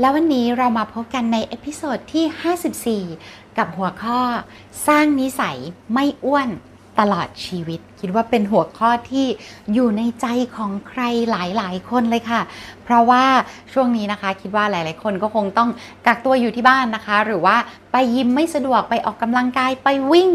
แล้ววันนี้เรามาพบกันใน episode ที่ 54 กับหัวข้อ สร้างนิสัยไม่อ้วนตลอดชีวิตคิดว่าเป็นหัวข้อที่อยู่ในใจของใครหลาย ๆ คนเลยค่ะ เพราะว่าช่วงนี้นะคะ คิดว่าหลาย ๆ คนก็คงต้องกักตัวอยู่ที่บ้านนะคะ หรือว่าไปยิมไม่สะดวกไปออกกำลังกายไปวิ่ง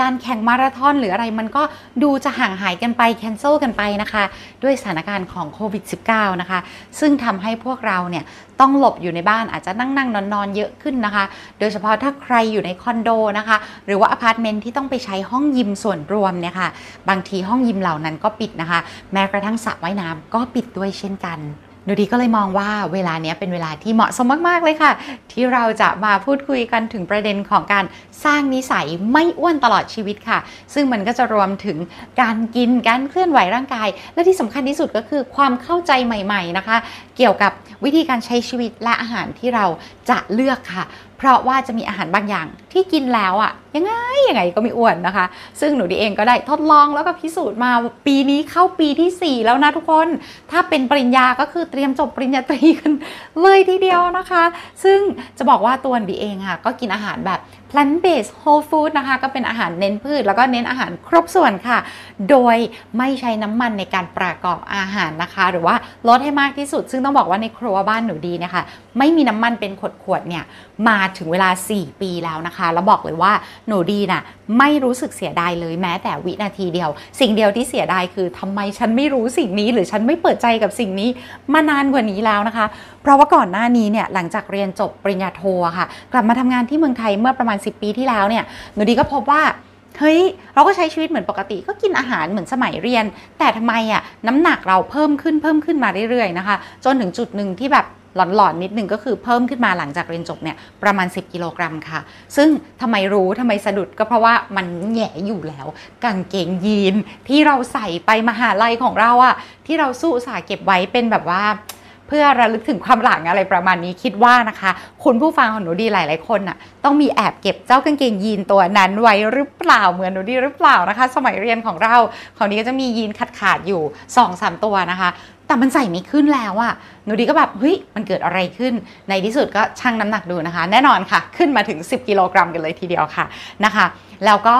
การแข่งมาราธอนหรืออะไรมันก็ดูจะห่างหายกันไป cancel กันไปนะคะ ด้วยสถานการณ์ของโควิด -19 นะคะ ซึ่งทำให้พวกเราเนี่ยต้องหลบอยู่ในบ้านอาจจะนั่งนั่งนอนนอนเยอะขึ้นนะคะ โดยเฉพาะถ้าใครอยู่ในคอนโดนะคะ หรือว่าอพาร์ตเมนต์ที่ต้องไปใช้ห้องยิมส่วนรวมเนี่ยค่ะบางทีห้องยิมเหล่านั้นก็ปิดนะคะ แม้กระทั่งสระว่ายน้ำก็ปิดด้วยเช่นกันหนูดีก็เลยมองว่าเวลาเนี้ยเป็นเวลาที่เหมาะสมมาก ๆ เลยค่ะ ที่เราจะมาพูดคุยกันถึงประเด็นของการสร้างนิสัยไม่อ้วนตลอดชีวิตค่ะ ซึ่งมันก็จะรวมถึงการกินการเคลื่อนไหวร่างกาย และที่สำคัญที่สุดก็คือความเข้าใจใหม่ ๆ นะคะ เกี่ยวกับวิธีการใช้ชีวิตและอาหารที่เราจะเลือกค่ะ เพราะว่าจะมีอาหารบางอย่างที่กินแล้วอะยังไงยังไงก็ไม่อ้วนนะคะ ซึ่งหนูดีเองก็ได้ทดลองแล้วก็พิสูจน์มาปีนี้เข้าปีที่ 4 แล้วนะทุกคน ถ้าเป็นปริญญาก็คือเตรียมจบปริญญาตรีกันเลยทีเดียวนะคะ ซึ่งจะบอกว่าตัวดีเองค่ะ ก็กินอาหารแบบ plant based whole food นะคะ ก็เป็นอาหารเน้นพืช แล้วก็เน้นอาหารครบส่วนค่ะ โดยไม่ใช้น้ำมันในการประกอบอาหารนะคะ หรือว่าลดให้มากที่สุด ซึ่งต้องบอกว่าในครัวบ้านหนูดีนะคะ ไม่มีน้ำมันเป็นขวดๆเนี่ยมาถึงเวลา 4 ปีแล้วนะคะแล้วบอกเลยว่าหนูดีนะ่ะไม่รู้สึกเสียดายเลยแม้แต่วินาทีเดียว สิ่งเดียวที่เสียดายคือทำไมฉันไม่รู้สิ่งนี้ หรือฉันไม่เปิดใจกับสิ่งนี้มานานกว่านี้แล้วนะคะ เพราะว่าก่อนหน้านี้เนี่ยหลังจากเรียนจบปริญญาโทค่ะ กลับมาทำงานที่เมืองไทยเมื่อประมาณ 10 ปีที่แล้วเนี่ยหนูดีก็พบว่าเฮ้ย เราก็ใช้ชีวิตเหมือนปกติก็กินอาหารเหมือนสมัยเรียน แต่ทำไมอะน้ำหนักเราเพิ่มขึ้นเพิ่มขึ้นมาเรื่อยๆนะคะ จนถึงจุดหนึ่งที่แบบ หลอนๆนิดนึงก็คือเพิ่มขึ้นมาหลังจากเรียนจบเนี่ยประมาณ 10 กิโลกรัมค่ะ ซึ่งทำไมรู้ทำไมสะดุดก็เพราะว่ามันแย่อยู่แล้วกางเกงยีนที่เราใส่ไปมหาลัยของเราอะที่เราสู้สาเก็บไว้เป็นแบบว่าเพื่อระลึกถึงความหลังอะไรประมาณนี้คิดว่านะคะ คุณผู้ฟังของหนูดีหลาย ๆ คนน่ะต้องมีแอบเก็บเจ้ากางเกงยีนตัวนั้นไว้หรือเปล่าเหมือนหนูดีหรือเปล่านะคะ สมัยเรียนของเราของนี้ก็จะมียีนขาดขาดอยู่2อสตัวนะคะ แต่มันใส่ไม่ขึ้นแล้วอะ หนูดีก็แบบเฮ้ยมันเกิดอะไรขึ้น ในที่สุดก็ชั่งน้ำหนักดูนะคะ แน่นอนค่ะ ขึ้นมาถึง 10 กิโลกรัมกันเลยทีเดียวค่ะนะคะ แล้วก็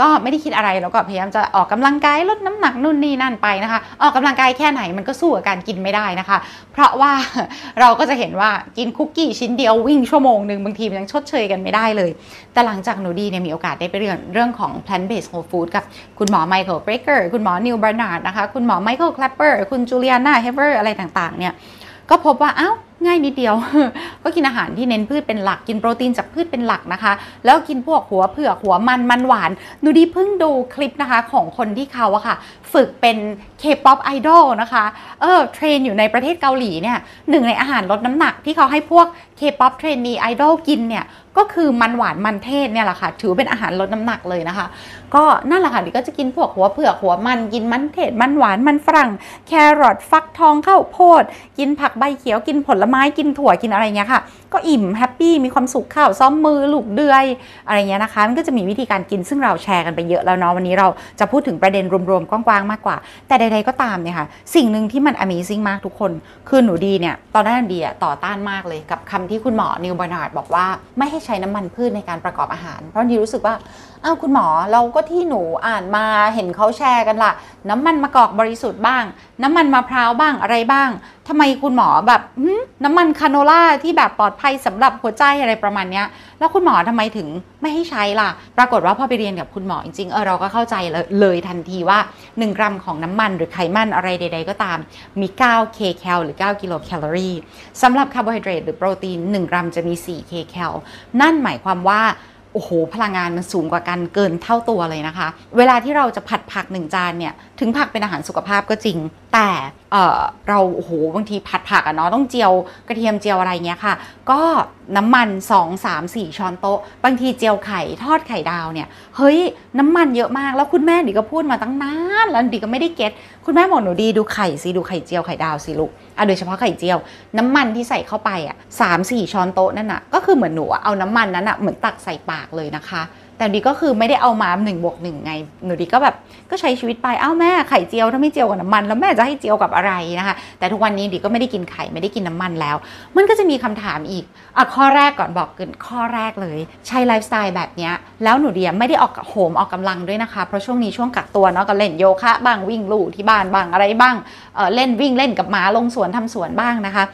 ก็ไม่ได้คิดอะไรแล้วก็พยายามจะออกกำลังกายลดน้ำหนักนู่นนี่นั่นไปนะคะ ออกกำลังกายแค่ไหนมันก็สู้กับการกินไม่ได้นะคะ เพราะว่าเราก็จะเห็นว่ากินคุกกี้ชิ้นเดียววิ่งชั่วโมงหนึ่งบางทีมันยังชดเชยกันไม่ได้เลย แต่หลังจากหนูดีเนี่ยมีโอกาสได้ไปเรียนเรื่องของ plant based whole food กับคุณหมอไมเคิลเกรเกอร์คุณหมอนีลบาร์นาร์ดนะคะคุณหมอไมเคิลแคลปเปอร์คุณจูเลียนาเฮเวอร์อะไรต่างๆเนี่ย ก็พบว่าเอ้าง่ายนิดเดียว ก็กินอาหารที่เน้นพืชเป็นหลักกินโปรตีนจากพืชเป็นหลักนะคะ แล้วกินพวกหัวเผือกหัวมันมันหวานหนูดีเพิ่งดูคลิปนะคะของคนที่เขาอะค่ะฝึกเป็น K-POP Idol นะคะ เออเทรนอยู่ในประเทศเกาหลีเนี่ยหนึ่งในอาหารลดน้ำหนักที่เขาให้พวก K-POP เทรนนีไอดอลกินเนี่ยก็คือมันหวานมันเทศเนี่ยแหละค่ะ ถือเป็นอาหารลดน้ำหนักเลยนะคะ ก็นั่นแหละค่ะดิก็จะกินพวกหัวเผือกหัวมันกินมันเทศมันหวานมันฝรั่ง แครอทฟักทองข้าวโพด กินผักใบเขียวกินผลไม้กินถั่วกินอะไรเงี้ยค่ะ ก็อิ่ม happy มีความสุขข้าวซ้อมมือลูกเดือยอะไรเงี้ยนะคะ มันก็จะมีวิธีการกินซึ่งเราแชร์กันไปเยอะแล้วเนาะวันนี้เราจะพูดถึงประเด็นรวมๆกว้างๆมากกว่า แต่ใด ๆก็ตามเนี่ยค่ะ สิ่งหนึ่งที่มัน Amazing มากทุกคน คือหนูดีเนี่ย ตอนแรกดีอะต่อต้านมากเลยกับคำที่คุณหมอนีลบาร์นาร์ดบอกว่าไม่ให้ใช้น้ำมันพืชในการประกอบอาหาร เพราะดีรู้สึกว่า อ้าวคุณหมอเราก็ที่หนูอ่านมาเห็นเขาแชร์กันละน้ำมันมะกอกบริสุทธิ์บ้าง น้ำมันมะพร้าวบ้างอะไรบ้างทำไมคุณหมอแบบน้ำมันคาโนล่าที่แบบปลอดภัยสำหรับหัวใจอะไรประมาณนี้แล้วคุณหมอทำไมถึงไม่ให้ใช้ล่ะ ปรากฏว่าพอไปเรียนกับคุณหมอจริงๆเออเราก็เข้าใจเลยทันทีว่า 1 กรัมของน้ำมันหรือไขมันอะไรใด ๆ ก็ตาม มี 9 k แคลหรือ 9 กิโลแคลอรี่สำหรับคาร์โบไฮเดรตหรือโปรตีน 1 กรัมจะมี 4 k แคลนั่นหมายความว่า โอ้โหพลังงานมันสูงกว่ากันเกินเท่าตัวเลยนะคะ เวลาที่เราจะผัดผักหนึ่งจานเนี่ย ถึงผักเป็นอาหารสุขภาพก็จริง แต่เเราโอ้โหบางทีผัดผักอะเนาะต้องเจียวกระเทียมเจียวอะไรเงี้ยค่ะ ก็น้ำมัน 2 3 4 ช้อนโต๊ะ บางทีเจียวไข่ทอดไข่ดาวเนี่ยเฮ้ยน้ำมันเยอะมากแล้วคุณแม่ดิก็พูดมาตั้งนานแล้วดิก็ไม่ได้เก็ตคุณแม่บอกหนูดีดูไข่สิดูไข่เจียวไข่ดาวสิลูกอะโดยเฉพาะไข่เจียว น้ำมันที่ใส่เข้าไปอะสามสี่ช้อนโต๊ะนั่นอะก็คือเหมือนหนูเอาน้ำมันนั้นอะเหมือนตักใส่ปากเลยนะคะ แต่ดีก็คือไม่ได้เอามาหนึ่งบวกหนึ่งไง หนูดีก็แบบก็ใช้ชีวิตไปเอ้าแม่ไข่เจียวถ้าไม่เจียวกับน้ำมัน แล้วแม่จะให้เจียวกับอะไรนะคะ แต่ทุกวันนี้ดีก็ไม่ได้กินไข่ไม่ได้กินน้ำมันแล้ว มันก็จะมีคำถามอีกอะข้อแรกก่อนบอกกันข้อแรกเลย ใช้ไลฟ์สไตล์แบบเนี้ยแล้วหนูเดียไม่ได้ออกโหมออกกำลังด้วยนะคะ เพราะช่วงนี้ช่วงกักตัวเนาะก็เล่นโยคะบ้างวิ่งลู่ที่บ้านบ้างอะไรบ้างเออเล่นวิ่งเล่นกับหมาลงสวนทำสวนบ้างนะคะ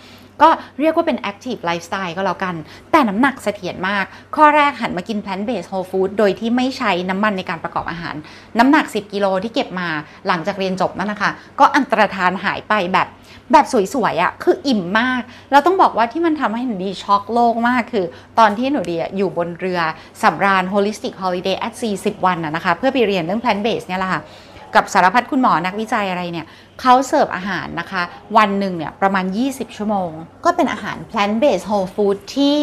ก็เรียกว่าเป็น active lifestyle ก็แล้วกัน แต่น้ำหนักเสถียรมาก ข้อแรกหันมากิน plant based whole food โดยที่ไม่ใช้น้ำมันในการประกอบอาหาร น้ำหนัก 10 กิโลที่เก็บมาหลังจากเรียนจบนั่นนะคะ ก็อันตรธานหายไปแบบแบบสวยๆอะ่ะคืออิ่มมาก เราต้องบอกว่าที่มันทำให้หนูดีช็อกโลกมากคือ ตอนที่หนูดีอยู่บนเรือสำราญ holistic holiday at sea 10 วันนะนะคะ เพื่อไปเรียนเรื่อง plant based เนี่ยแหละค่ะ กับสารพัดคุณหมอนักวิจัยอะไรเนี่ยเขาเสิร์ฟอาหารนะคะ วันหนึ่งเนี่ยประมาณ 20 ชั่วโมง ก็เป็นอาหาร plant based whole food ที่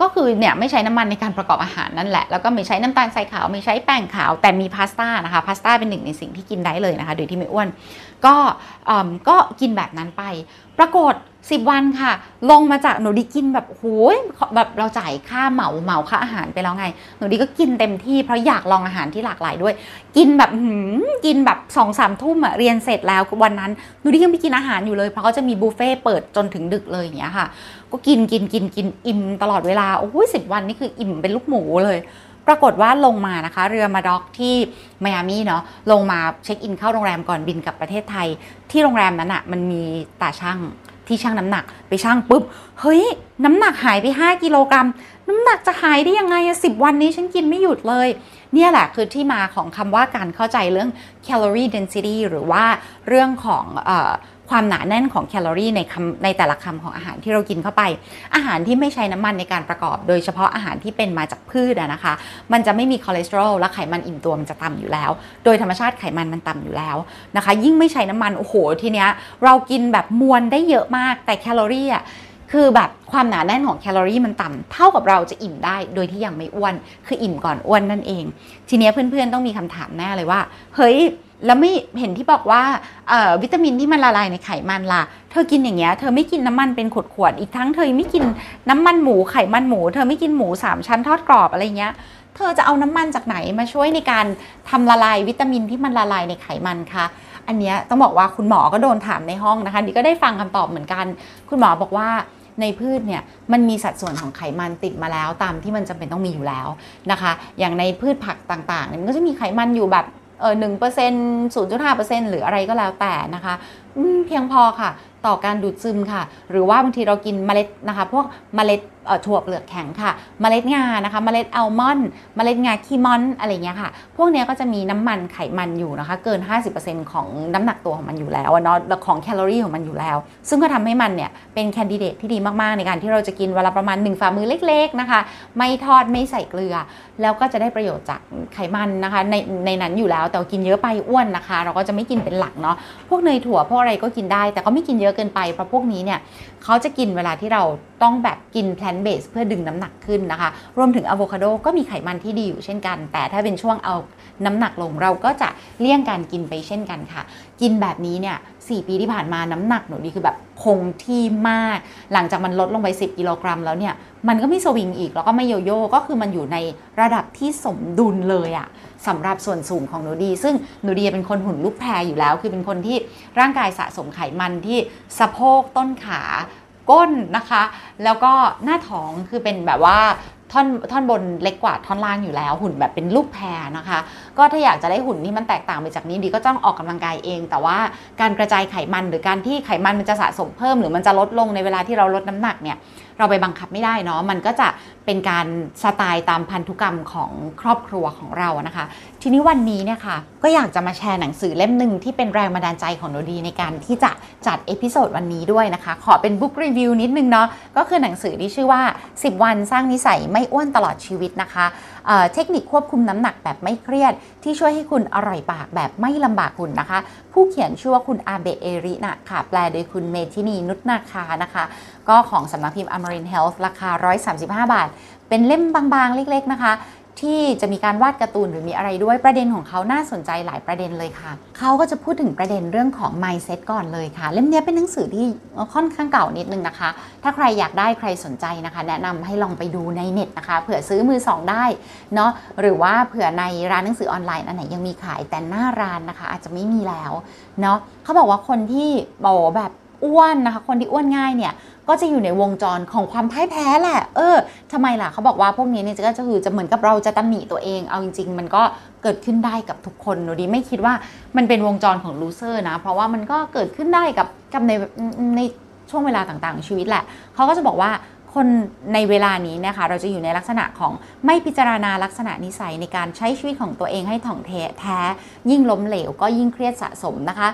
ก็คือเนี่ยไม่ใช้น้ำมันในการประกอบอาหารนั่นแหละ แล้วก็ไม่ใช้น้ำตาลทรายขาวไม่ใช้แป้งขาว แต่มีพาสต้านะคะพาสต้าเป็นหนึ่งในสิ่งที่กินได้เลยนะคะ โดยที่ไม่อ้วน ก็ก็กินแบบนั้นไป ปรากฏ 10 วันค่ะ ลงมาจากหนูดีกินแบบโหยแบบเราจ่ายค่าเหมาเหมาค่าอาหารไปแล้วไง หนูดีก็กินเต็มที่เพราะอยากลองอาหารที่หลากหลายด้วย กินแบบหืมกินแบบสองสามทุ่มอะเรียนเสร็จแล้ววันนั้นหนูดียังไปกินอาหารอยู่เลย เพราะเขาจะมีบุฟเฟ่เปิดจนถึงดึกเลยอย่างเงี้ยค่ะ ก็กินกินกินกินอิ่มตลอดเวลาโอ้ยสิบวันนี่คืออิ่มเป็นลูกหมูเลยปรากฏว่าลงมานะคะ เรือมาด็อกที่ไมอามี่เนาะลงมาเช็คอินเข้าโรงแรมก่อนบินกลับประเทศไทย ที่โรงแรมนั้นอะมันมีตาช่าง ที่ช่างน้ำหนักไปช่างปุ๊บเฮ้ยน้ำหนักหายไป 5 กิโลกรัม น้ำหนักจะหายได้ยังไงอะสิบวันนี้ฉันกินไม่หยุดเลย เนี่ยแหละคือที่มาของคำว่าการเข้าใจเรื่อง calorie density หรือว่าเรื่องของ ความหนาแน่นของแคลอรี่ในคำในแต่ละคำของอาหารที่เรากินเข้าไป อาหารที่ไม่ใช้น้ำมันในการประกอบ โดยเฉพาะอาหารที่เป็นมาจากพืชนะคะ มันจะไม่มีคอเลสเตอรอลและไขมันอิ่มตัวมันจะต่ำอยู่แล้ว โดยธรรมชาติไขมันมันต่ำอยู่แล้วนะคะ ยิ่งไม่ใช้น้ำมันโอ้โหทีเนี้ยเรากินแบบมวลได้เยอะมากแต่แคลอรี่อะคือแบบความหนาแน่นของแคลอรี่มันต่ำเท่ากับเราจะอิ่มได้โดยที่ยังไม่อ้วน คืออิ่มก่อนอ้วนนั่นเอง ทีนี้เพื่อนๆต้องมีคำถามแน่เลยว่า เฮ้ย แล้วไม่เห็นที่บอกว่าวิตามินที่มันละลายในไขมันล่ะ เธอกินอย่างเงี้ย เธอไม่กินน้ำมันเป็นขวดๆ อีกทั้งเธอไม่กินน้ำมันหมูไขมันหมู เธอไม่กินหมูสามชั้นทอดกรอบอะไรเงี้ย เธอจะเอาน้ำมันจากไหนมาช่วยในการทำละลายวิตามินที่มันละลายในไขมันคะอันเนี้ยต้องบอกว่าคุณหมอก็โดนถามในห้องนะคะดิก็ได้ฟังคำตอบเหมือนกัน คุณหมอบอกว่าในพืชเนี่ยมันมีสัดส่วนของไขมันติดมาแล้ว ตามที่มันจำเป็นต้องมีอยู่แล้วนะคะ อย่างในพืชผักต่างๆเนี่ยมันก็จะมีไขมันอยู่แบบ เออหนึ่งเปอร์เซ็นต์ศูนย์จุดห้าเปอร์เซ็นต์หรืออะไรก็แล้วแต่นะคะเพียงพอค่ะ ต่อการดูดซึมค่ะ หรือว่าบางทีเรากินเมล็ดนะคะ พวกเมล็ด ถั่วเปลือกแข็งค่ะเมล็ดงานะคะเมล็ดอัลมอนด์เมล็ดงาคีมอนอะไรเงี้ยค่ะ พวกนี้ก็จะมีน้ำมันไขมันอยู่นะคะ เกิน 50%ของน้ำหนักตัวของมันอยู่แล้วเนาะของแคลอรี่ของมันอยู่แล้ว ซึ่งก็ทำให้มันเนี่ยเป็น candidate ที่ดีมากๆ ในการที่เราจะกินเวลาประมาณ 1 ฝ่ามือเล็ก ๆนะคะ ไม่ทอดไม่ใส่เกลือ แล้วก็จะได้ประโยชน์จากไขมันนะคะในในนั้นอยู่แล้ว แต่กินเยอะไปอ้วนนะคะ เราก็จะไม่กินเป็นหลักเนาะพวกเนยถั่วพวกอะไรก็กินได้ แต่ก็ไม่กินเยอะเกินไปเพราะพวกนี้เนี่ยเขาจะกินเวลาที่เรา ต้องแบบกิน plant based เพื่อดึงน้ำหนักขึ้นนะคะ รวมถึงอะโวคาโดก็มีไขมันที่ดีอยู่เช่นกัน แต่ถ้าเป็นช่วงเอาน้ำหนักลงเราก็จะเลี่ยงการกินไปเช่นกันค่ะ กินแบบนี้เนี่ยสปีที่ผ่านมาน้ำหนักหนูดีคือแบบคงที่มาก หลังจากมันลดลงไป 10 กิโลกรัมแล้วเนี่ย มันก็ไม่สวิงอีกแล้วก็ไม่โยโย่ก็คือมันอยู่ในระดับที่สมดุลเลยอะสำหรับส่วนสูงของหนูดี ซึ่งหนูดีเป็นคนหุ่นลูกแพรอยู่แล้ว คือเป็นคนที่ร่างกายสะสมไขมันที่สะโพกต้นขา ก้นนะคะ แล้วก็หน้าท้องคือเป็นแบบว่าท่อนท่อนบนเล็กกว่าท่อนล่างอยู่แล้ว หุ่นแบบเป็นลูกแพรนะคะ ก็ถ้าอยากจะได้หุ่นที่มันแตกต่างไปจากนี้ดีก็ต้องออกกำลังกายเอง แต่ว่าการกระจายไขมันหรือการที่ไขมันมันจะสะสมเพิ่ม หรือมันจะลดลงในเวลาที่เราลดน้ำหนักเนี่ยเราไปบังคับไม่ได้เนาะมันก็จะเป็นการสไตล์ตามพันธุกรรมของครอบครัวของเรานะคะ ทีนี้วันนี้เนี่ยค่ะก็อยากจะมาแชร์หนังสือเล่มหนึ่งที่เป็นแรงบันดาลใจของหนูดีในการที่จะจัด episode วันนี้ด้วยนะคะ ขอเป็น book review นิดนึงเนาะก็คือหนังสือที่ชื่อว่า 10 วันสร้างนิสัยไม่อ้วนตลอดชีวิตนะคะเเทคนิคควบคุมน้ำหนักแบบไม่เครียด ที่ช่วยให้คุณอร่อยปากแบบไม่ลำบากคุณนะคะ ผู้เขียนชื่อว่าคุณอาเบเอรินะค่ะแปลโดยคุณเมทินีนุชนาคานะคะ ก็ของสำนักพิมพ์ Amarin Health ราคา 135 บาท เป็นเล่มบางๆ เล็ก ๆ นะคะ ที่จะมีการวาดการ์ตูนหรือมีอะไรด้วยประเด็นของเขาน่าสนใจหลายประเด็นเลยค่ะ เขาก็จะพูดถึงประเด็นเรื่องของ mindset ก่อนเลยค่ะ เล่มนี้เป็นหนังสือที่ค่อนข้างเก่านิดนึงนะคะ ถ้าใครอยากได้ใครสนใจนะคะ แนะนำให้ลองไปดูในเน็ตนะคะเผื่อซื้อมือสองได้เนาะหรือว่าเผื่อในร้านหนังสือออนไลน์อันไหนยังมีขายแต่หน้าร้านนะคะ อาจจะไม่มีแล้วเนาะเขาบอกว่าคนที่โบแบบอ้วนนะคะ คนที่อ้วนง่ายเนี่ย ก็จะอยู่ในวงจรของความพ่ายแพ้แหละ เออทำไมล่ะเขาบอกว่าพวกนี้เนี่ยก็จะคือจะเหมือนกับเราจะตำหนิตัวเอง เอาจริง ๆ มันก็เกิดขึ้นได้กับทุกคนหนูดีไม่คิดว่ามันเป็นวงจรของลูเซอร์นะ เพราะว่ามันก็เกิดขึ้นได้กับกับในในช่วงเวลาต่างๆ ชีวิตแหละ เขาก็จะบอกว่าคนในเวลานี้นะคะเราจะอยู่ในลักษณะของไม่พิจารณาลักษณะนิสัยในการใช้ชีวิตของตัวเองให้ถ่องแท้ยิ่งล้มเหลวก็ยิ่งเครียดสะสมนะคะ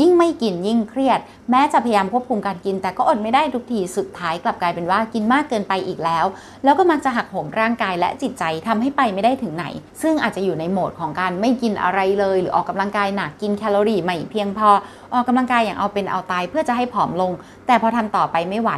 ยิ่งไม่กินยิ่งเครียด แม้จะพยายามควบคุมการกิน แต่ก็อดไม่ได้ทุกทีสุดท้ายกลับกลายเป็นว่ากินมากเกินไปอีกแล้ว แล้วก็มักจะหักโหมร่างกายและจิตใจทำให้ไปไม่ได้ถึงไหน ซึ่งอาจจะอยู่ในโหมดของการไม่กินอะไรเลย หรือออกกำลังกายหนักกินแคลอรี่ไม่เพียงพอออกกำลังกายอย่างเอาเป็นเอาตายเพื่อจะให้ผอมลง แต่พอทำต่อไปไม่ไหว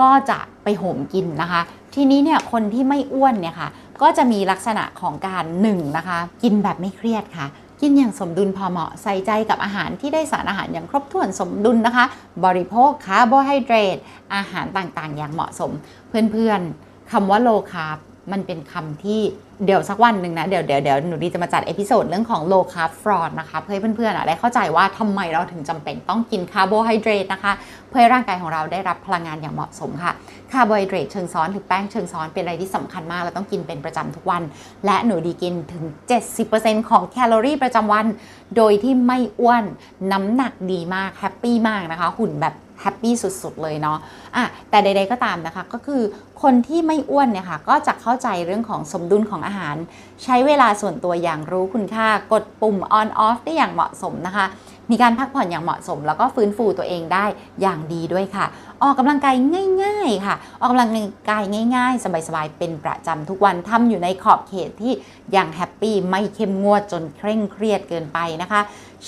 ก็จะไปโหมกินนะคะ ทีนี้เนี่ยคนที่ไม่อ้วนเนี่ยค่ะก็จะมีลักษณะของการหนึ่งนะคะกินแบบไม่เครียดค่ะ กินอย่างสมดุลพอเหมาะใส่ใจกับอาหารที่ได้สารอาหารอย่างครบถ้วนสมดุลนะคะ บริโภคคาร์โบไฮเดรตอาหารต่างๆ อย่างเหมาะสม เพื่อนๆคำว่า low carb มันเป็นคำที่เดี๋ยวสักวันหนึ่งนะ เดี๋ยวเดี๋ยวเดี๋ยวหนูดีจะมาจัด episode เรื่องของ low carb fraud นะคะเพื่อให้เพื่อนๆได้เข้าใจว่าทำไมเราถึงจำเป็นต้องกินคาร์โบไฮเดรตนะคะ เพื่อให้ร่างกายของเราได้รับพลังงานอย่างเหมาะสมค่ะคาร์โบไฮเดรตเชิงซ้อนหรือแป้งเชิงซ้อนเป็นอะไรที่สำคัญมาก เราต้องกินเป็นประจำทุกวัน และหนูดีกินถึง 70%ของแคลอรี่ประจำวัน โดยที่ไม่อ้วนน้ำหนักดีมาก happy มากนะคะหุ่นแบบ happy สุดๆเลยเนาะอะแต่ใดๆก็ตามนะคะ ก็คือคนที่ไม่อ้วนเนี่ยค่ะ ก็จะเข้าใจเรื่องของสมดุลของอาหาร ใช้เวลาส่วนตัวอย่างรู้คุณค่ากดปุ่ม on off ได้อย่างเหมาะสมนะคะ มีการพักผ่อนอย่างเหมาะสม แล้วก็ฟื้นฟูตัวเองได้อย่างดีด้วยค่ะ ออกกำลังกายง่าย ๆ ค่ะ ออกกำลังกายง่าย ๆ สบายๆเป็นประจำทุกวันทำอยู่ในขอบเขตที่อย่าง happy ไม่เข้มงวดจนเคร่งเครียดเกินไปนะคะ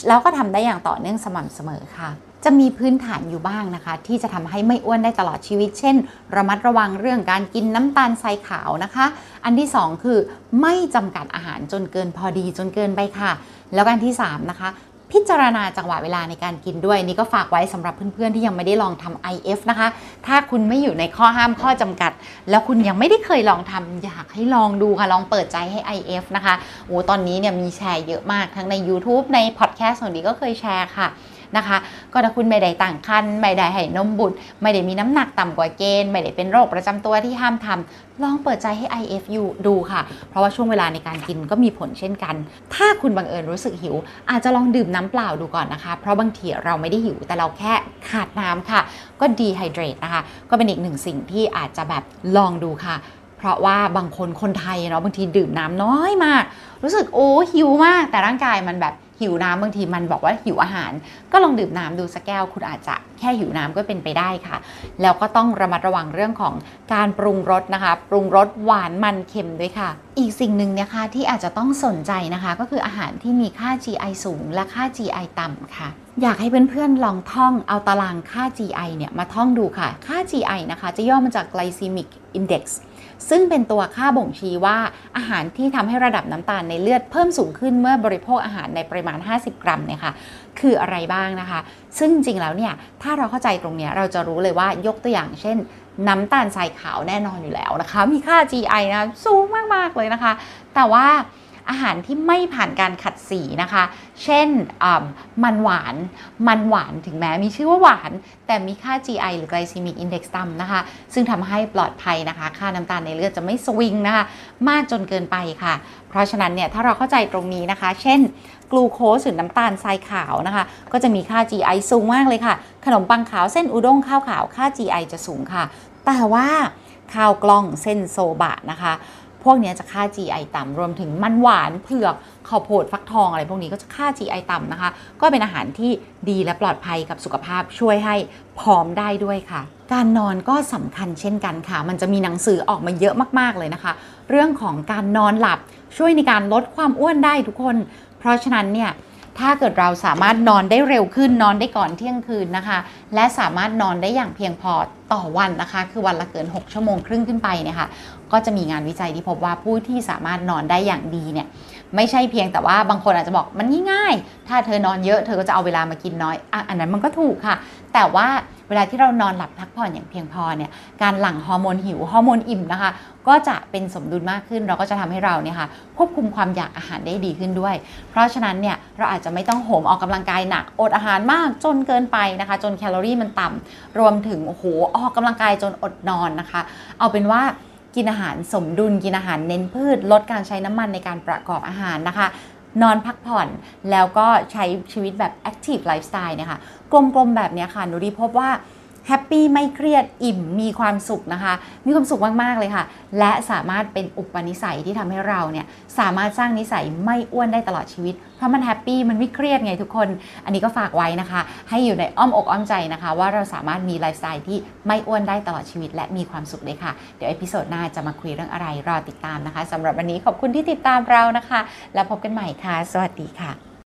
แล้วก็ทำได้อย่างต่อเนื่องสม่ำเสมอค่ะ จะมีพื้นฐานอยู่บ้างนะคะ ที่จะทำให้ไม่อ้วนได้ตลอดชีวิต เช่น ระมัดระวังเรื่องการกินน้ำตาลทรายขาวนะคะ อันที่ 2 คือไม่จำกัดอาหารจนเกินพอดีจนเกินไปค่ะ แล้วอันที่ 3 นะคะ พิจารณาจังหวะเวลาในการกินด้วย นี่ก็ฝากไว้สำหรับเพื่อนๆที่ยังไม่ได้ลองทำ IF นะคะ ถ้าคุณไม่อยู่ในข้อห้ามข้อจำกัด แล้วคุณยังไม่ได้เคยลองทำอยากให้ลองดูค่ะลองเปิดใจให้ IF นะคะโอ้ตอนนี้เนี่ยมีแชร์เยอะมากทั้งใน YouTube ในพอดแคสต์ของดีก็เคยแชร์ค่ะ นะคะ ก็ถ้าคุณไม่ได้ตั้งครรภ์ไม่ได้ให้นมบุตร ไม่ได้มีน้ำหนักต่ำกว่าเกณฑ์ ไม่ได้เป็นโรคประจำตัวที่ห้ามทำลองเปิดใจให้ IF ดูค่ะ เพราะว่าช่วงเวลาในการกินก็มีผลเช่นกัน ถ้าคุณบังเอิญรู้สึกหิว อาจจะลองดื่มน้ำเปล่าดูก่อนนะคะ เพราะบางทีเราไม่ได้หิวแต่เราแค่ขาดน้ำค่ะ ก็ dehydrate นะคะ ก็เป็นอีกหนึ่งสิ่งที่อาจจะแบบลองดูค่ะเพราะว่าบางคนคนไทยเนาะบางทีดื่มน้ำน้อยมาก รู้สึกโอ้หิวมาก แต่ร่างกายมันแบบ หิวน้ำบางทีมันบอกว่าหิวอาหาร ก็ลองดื่มน้ำดูสักแก้ว คุณอาจจะแค่หิวน้ำก็เป็นไปได้ค่ะ แล้วก็ต้องระมัดระวังเรื่องของการปรุงรสนะคะ ปรุงรสหวานมันเค็มด้วยค่ะ อีกสิ่งหนึ่งนะคะที่อาจจะต้องสนใจนะคะ ก็คืออาหารที่มีค่า GI สูง และค่า GI ต่ำค่ะ อยากให้เพื่อนๆลองท่องเอาตารางค่า GI เนี่ยมาท่องดูค่ะ ค่า GI นะคะ จะย่อมาจาก glycemic index ซึ่งเป็นตัวค่าบ่งชี้ว่าอาหารที่ทำให้ระดับน้ำตาลในเลือดเพิ่มสูงขึ้นเมื่อบริโภคอาหารในปริมาณ 50 กรัมเนี่ยค่ะคืออะไรบ้างนะคะ ซึ่งจริงแล้วเนี่ยถ้าเราเข้าใจตรงนี้เราจะรู้เลยว่ายกตัวอย่างเช่น น้ำตาลทรายขาวแน่นอนอยู่แล้วนะคะ มีค่า GI นะสูงมากๆเลยนะคะ แต่ว่า อาหารที่ไม่ผ่านการขัดสีนะคะ เช่นมันหวาน มันหวานถึงแม้มีชื่อว่าหวาน แต่มีค่า GI หรือ glycemic index ต่ำนะคะ ซึ่งทำให้ปลอดภัยนะคะ ค่าน้ำตาลในเลือดจะไม่สวิงนะคะ มากจนเกินไปค่ะ เพราะฉะนั้นเนี่ย ถ้าเราเข้าใจตรงนี้นะคะ เช่นกลูโคสหรือน้ำตาลทรายขาวนะคะ ก็จะมีค่า GI สูงมากเลยค่ะ ขนมปังขาวเส้นอุด้งข้าวขาวค่า GI จะสูงค่ะ แต่ว่าข้าวกล้องเส้นโซบะนะคะ พวกนี้จะค่า GI ต่ำรวมถึงมันหวานเผือกข้าวโพดฟักทองอะไรพวกนี้ก็จะค่า GI ต่ำนะคะ ก็เป็นอาหารที่ดีและปลอดภัยกับสุขภาพช่วยให้ผอมได้ด้วยค่ะ การนอนก็สำคัญเช่นกันค่ะ มันจะมีหนังสือออกมาเยอะมากๆเลยนะคะ เรื่องของการนอนหลับช่วยในการลดความอ้วนได้ทุกคน เพราะฉะนั้นเนี่ย ถ้าเกิดเราสามารถนอนได้เร็วขึ้นนอนได้ก่อนเที่ยงคืนนะคะ และสามารถนอนได้อย่างเพียงพอต่อวันนะคะ คือวันละเกิน 6 ชั่วโมงครึ่งขึ้นไปเนี่ยค่ะก็จะมีงานวิจัยที่พบว่าผู้ที่สามารถนอนได้อย่างดีเนี่ยไม่ใช่เพียงแต่ว่าบางคนอาจจะบอกมันง่ายๆถ้าเธอนอนเยอะเธอก็จะเอาเวลามากินน้อยออันนั้นมันก็ถูกค่ะ แต่ว่า เวลาที่เรานอนหลับพักผ่อนอย่างเพียงพอเนี่ยการหลั่งฮอร์โมนหิวฮอร์โมนอิ่มนะคะ ก็จะเป็นสมดุลมากขึ้น เราก็จะทำให้เราเนี่ยค่ะควบคุมความอยากอาหารได้ดีขึ้นด้วย เพราะฉะนั้นเนี่ยเราอาจจะไม่ต้องโหมออกกำลังกายหนักอดอาหารมากจนเกินไปนะคะ จนแคลอรี่มันต่ำรวมถึงโอ้โหออกกำลังกายจนอดนอนนะคะ เอาเป็นว่ากินอาหารสมดุลกินอาหารเน้นพืช ลดการใช้น้ำมันในการประกอบอาหารนะคะ นอนพักผ่อน แล้วก็ใช้ชีวิตแบบ active lifestyle เนี่ยค่ะกลมๆแบบนี้ค่ะหนูดีพบว่า happy ไม่เครียดอิ่มมีความสุขนะคะ มีความสุขมาก ๆ เลยค่ะ และสามารถเป็นอุปนิสัยที่ทำให้เราเนี่ยสามารถสร้างนิสัยไม่อ้วนได้ตลอดชีวิต เพราะมัน happy มันไม่เครียดไงทุกคน อันนี้ก็ฝากไว้นะคะ ให้อยู่ในอ้อมอกอ้อมใจนะคะ ว่าเราสามารถมีไลฟ์สไตล์ที่ไม่อ้วนได้ตลอดชีวิต และมีความสุขเลยค่ะ เดี๋ยว episode หน้าจะมาคุยเรื่องอะไรรอติดตามนะคะสำหรับวันนี้ขอบคุณที่ติดตามเรานะคะ แล้วพบกันใหม่ค่ะ สวัสดีค่ะ